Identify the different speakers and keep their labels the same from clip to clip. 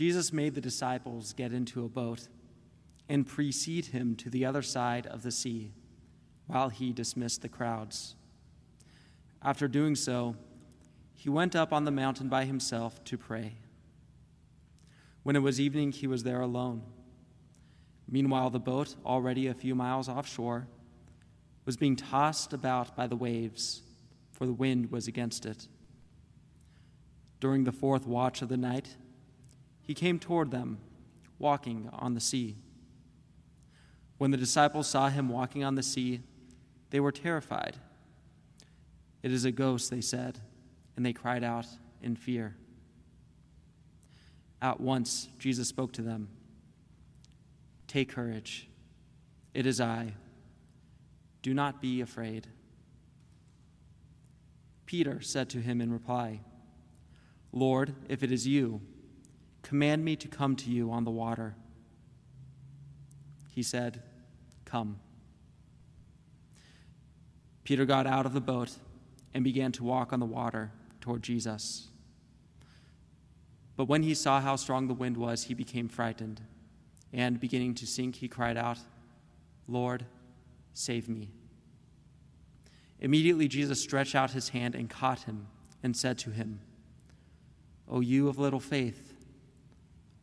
Speaker 1: Jesus made the disciples get into a boat and precede him to the other side of the sea while he dismissed the crowds. After doing so, he went up on the mountain by himself to pray. When it was evening, he was there alone. Meanwhile, the boat, already a few miles offshore, was being tossed about by the waves, for the wind was against it. During the fourth watch of the night, he came toward them, walking on the sea. When the disciples saw him walking on the sea, they were terrified. It is a ghost, they said, and they cried out in fear. At once, Jesus spoke to them Take courage. It is I. Do not be afraid. Peter said to him in reply, Lord, if it is you, command me to come to you on the water. He said, Come. Peter got out of the boat and began to walk on the water toward Jesus. But when he saw how strong the wind was, he became frightened, and beginning to sink, he cried out, Lord, save me. Immediately Jesus stretched out his hand and caught him and said to him, O you of little faith,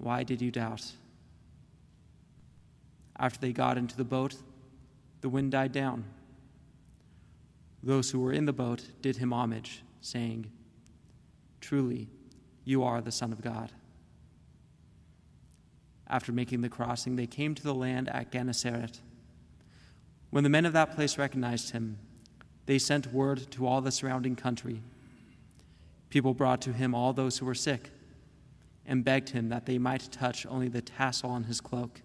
Speaker 1: why did you doubt? After they got into the boat, the wind died down. Those who were in the boat did him homage, saying, Truly, you are the Son of God. After making the crossing, they came to the land at Gennesaret. When the men of that place recognized him, they sent word to all the surrounding country. People brought to him all those who were sick and begged him that they might touch only the tassel on his cloak.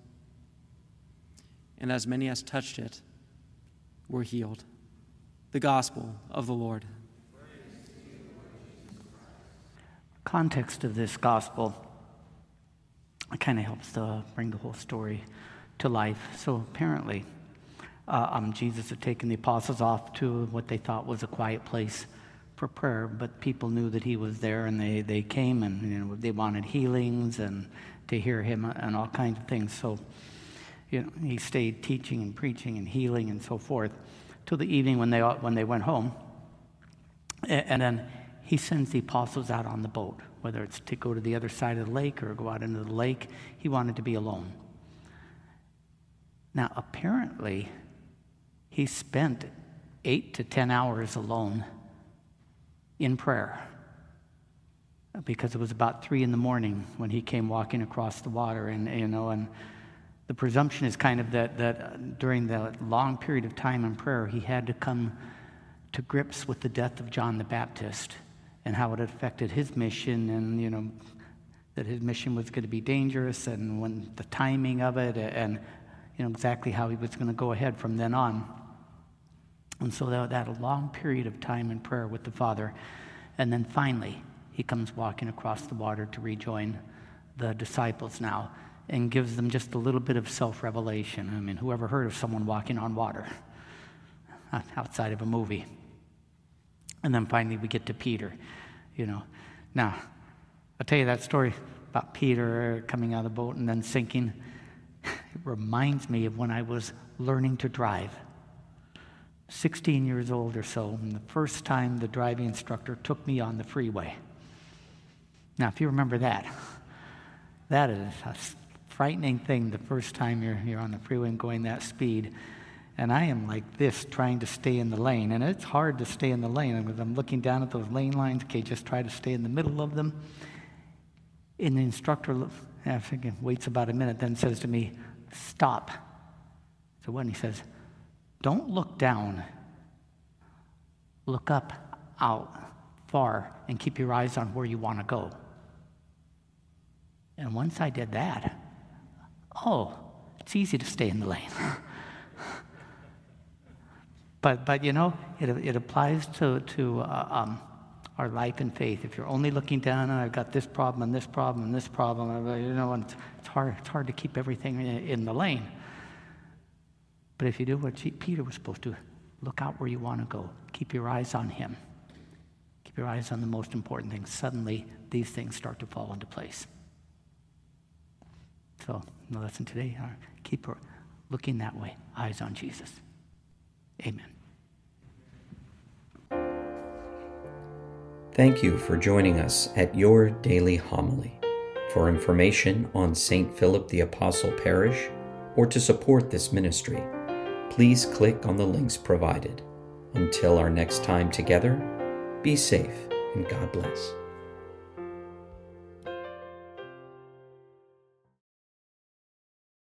Speaker 1: And as many as touched it were healed. The Gospel of the Lord.
Speaker 2: Context of this Gospel kind of helps to bring the whole story to life. So apparently, uh, um, Jesus had taken the apostles off to what they thought was a quiet place for prayer, but people knew that he was there, and they, they came and you know, they wanted healings and to hear him and all kinds of things. So, you know, he stayed teaching and preaching and healing and so forth till the evening when they when they went home, and then he sends the apostles out on the boat, whether it's to go to the other side of the lake or go out into the lake. He wanted to be alone. Now, apparently, he spent eight to ten hours alone in prayer because it was about three in the morning when he came walking across the water. And you know and the presumption is kind of that that during the long period of time in prayer he had to come to grips with the death of John the Baptist and how it affected his mission and you know that his mission was going to be dangerous and when the timing of it and you know exactly how he was going to go ahead from then on and so that, that a long period of time in prayer with the Father. And then finally, he comes walking across the water to rejoin the disciples now and gives them just a little bit of self revelation. I mean, whoever heard of someone walking on water uh, outside of a movie? And then finally, we get to Peter, you know. Now, I'll tell you that story about Peter coming out of the boat and then sinking. It reminds me of when I was learning to drive. 16 years old or so, and the first time the driving instructor took me on the freeway. Now, if you remember that, that is a frightening thing the first time you're, you're on the freeway and going that speed. And I am like this trying to stay in the lane. And it's hard to stay in the lane I'm looking down at those lane lines. Okay, just try to stay in the middle of them. And the instructor I think waits about a minute, then says to me, Stop. So when he says, don't look down. Look up, out, far, and keep your eyes on where you want to go. And once I did that, oh, it's easy to stay in the lane. but, but you know, it, it applies to, to uh, um, our life and faith. If you're only looking down, oh, I've got this problem and this problem and this problem, you know, it's, it's, hard, it's hard to keep everything in, in the lane. But if you do what Peter was supposed to, look out where you want to go. Keep your eyes on him. Keep your eyes on the most important things. Suddenly, these things start to fall into place. So, the lesson today, keep looking that way, eyes on Jesus. Amen.
Speaker 3: Thank you for joining us at your daily homily. For information on St. Philip the Apostle Parish or to support this ministry, please click on the links provided. Until our next time together, be safe and God bless.